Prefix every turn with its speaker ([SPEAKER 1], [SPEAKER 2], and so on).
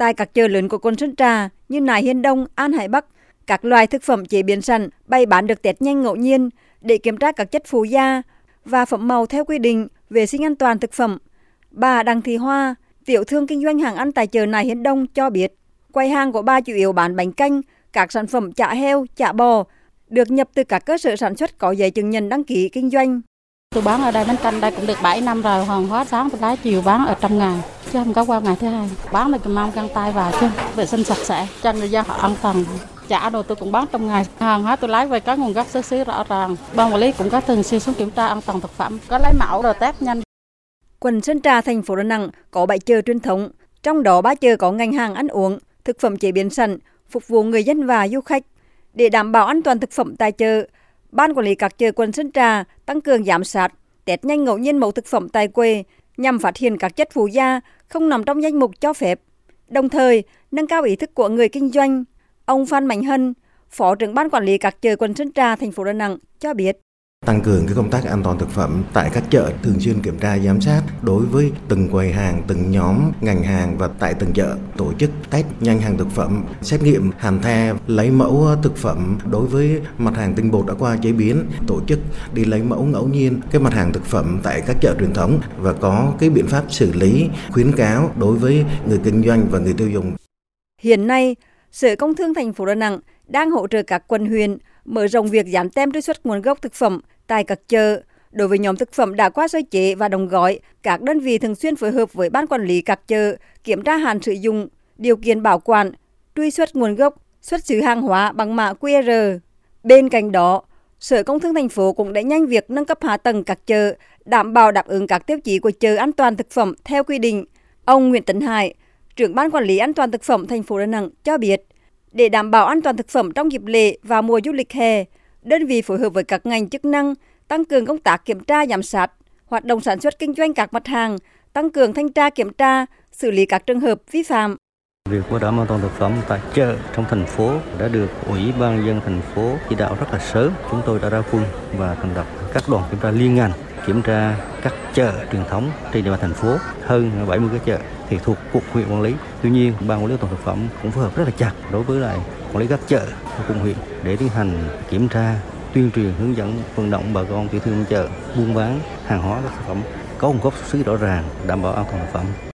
[SPEAKER 1] tại các chợ lớn của quận Sơn Trà như Nại Hiên Đông, An Hải Bắc, các loại thực phẩm chế biến sẵn bày bán được test nhanh ngẫu nhiên để kiểm tra các chất phụ gia và phẩm màu theo quy định vệ sinh an toàn thực phẩm. Bà Đặng Thị Hoa, tiểu thương kinh doanh hàng ăn tại chợ Nại Hiên Đông cho biết, quầy hàng của bà chủ yếu bán bánh canh, các sản phẩm chả heo, chả bò được nhập từ các cơ sở sản xuất có giấy chứng nhận đăng ký kinh doanh.
[SPEAKER 2] Tôi bán ở đây bánh canh đây cũng được 7 năm rồi, hoàng hóa sáng tôi lái chiều bán ở trong ngày, chứ không có qua ngày thứ hai. Bán thì mang găng tay vào chứ, vệ sinh sạch sẽ, cho người dân họ an toàn. Chả đồ tôi cũng bán trong ngày, hàng hóa tôi lái về có nguồn gốc xuất xứ rõ ràng. Ban quản lý cũng có thường xuyên xuống kiểm tra an toàn thực phẩm, có lấy mẫu rồi test nhanh.
[SPEAKER 1] Quận Sơn Trà, thành phố Đà Nẵng có bảy chợ truyền thống, trong đó ba chợ có ngành hàng ăn uống, thực phẩm chế biến sẵn, phục vụ người dân và du khách. Để đảm bảo an toàn thực phẩm tại chợ, Ban quản lý các chợ quận Sơn Trà tăng cường giám sát, test nhanh ngẫu nhiên mẫu thực phẩm tại quê nhằm phát hiện các chất phụ gia không nằm trong danh mục cho phép. Đồng thời, nâng cao ý thức của người kinh doanh. Ông Phan Mạnh Hân, Phó trưởng ban quản lý các chợ quận Sơn Trà, thành phố Đà Nẵng cho biết
[SPEAKER 3] tăng cường cái công tác an toàn thực phẩm tại các chợ thường xuyên kiểm tra, giám sát đối với từng quầy hàng, từng nhóm, ngành hàng và tại từng chợ, tổ chức test nhanh hàng thực phẩm, xét nghiệm, hàn the lấy mẫu thực phẩm đối với mặt hàng tinh bột đã qua chế biến, tổ chức đi lấy mẫu ngẫu nhiên cái mặt hàng thực phẩm tại các chợ truyền thống và có cái biện pháp xử lý, khuyến cáo đối với người kinh doanh và người tiêu dùng.
[SPEAKER 1] Hiện nay, Sở Công Thương thành phố Đà Nẵng đang hỗ trợ các quận huyện mở rộng việc dán tem truy xuất nguồn gốc thực phẩm tại các chợ. Đối với nhóm thực phẩm đã qua sơ chế và đóng gói, các đơn vị thường xuyên phối hợp với ban quản lý các chợ kiểm tra hạn sử dụng, điều kiện bảo quản, truy xuất nguồn gốc, xuất xứ hàng hóa bằng mã QR. Bên cạnh đó, Sở Công Thương thành phố cũng đẩy nhanh việc nâng cấp hạ tầng các chợ, đảm bảo đáp ứng các tiêu chí của chợ an toàn thực phẩm theo quy định. Ông Nguyễn Tấn Hải, trưởng ban quản lý an toàn thực phẩm thành phố Đà Nẵng cho biết, để đảm bảo an toàn thực phẩm trong dịp lễ và mùa du lịch hè, đơn vị phối hợp với các ngành chức năng tăng cường công tác kiểm tra giám sát, hoạt động sản xuất kinh doanh các mặt hàng, tăng cường thanh tra kiểm tra, xử lý các trường hợp vi phạm.
[SPEAKER 4] Việc bảo đảm an toàn thực phẩm tại chợ trong thành phố đã được Ủy ban dân thành phố chỉ đạo rất là sớm. Chúng tôi đã ra quân và thành lập các đoàn kiểm tra liên ngành kiểm tra các chợ truyền thống trên địa bàn thành phố hơn 70 cái chợ thì thuộc cục huyện quản lý. Tuy nhiên, ban quản lý an toàn thực phẩm cũng phối hợp rất là chặt đối với lại quản lý các chợ của quận huyện để tiến hành kiểm tra, tuyên truyền hướng dẫn vận động bà con tiểu thương chợ buôn bán hàng hóa các sản phẩm có nguồn gốc xuất xứ rõ ràng đảm bảo an toàn thực phẩm